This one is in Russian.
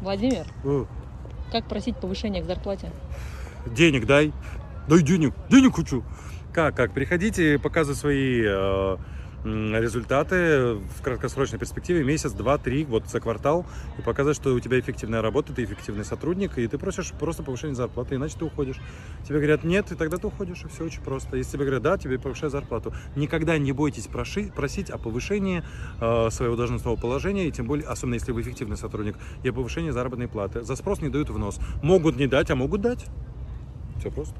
Владимир, Э, как просить повышения к зарплате? Денег дай. Дай денег. Денег хочу. Как, как? Приходите, показывай свои э, результаты в краткосрочной перспективе, месяц, два, три, вот за квартал, и показать, что у тебя эффективная работа, ты эффективный сотрудник, и ты просишь просто повышение зарплаты, иначе ты уходишь. Тебе говорят нет, и тогда ты уходишь, и все очень просто. Если тебе говорят да, тебе повышают зарплату. Никогда не бойтесь проши- просить о повышении э, своего должностного положения, и тем более, особенно если вы эффективный сотрудник, и о повышении заработной платы. За спрос не дают в нос. Могут не дать, а могут дать. Все просто.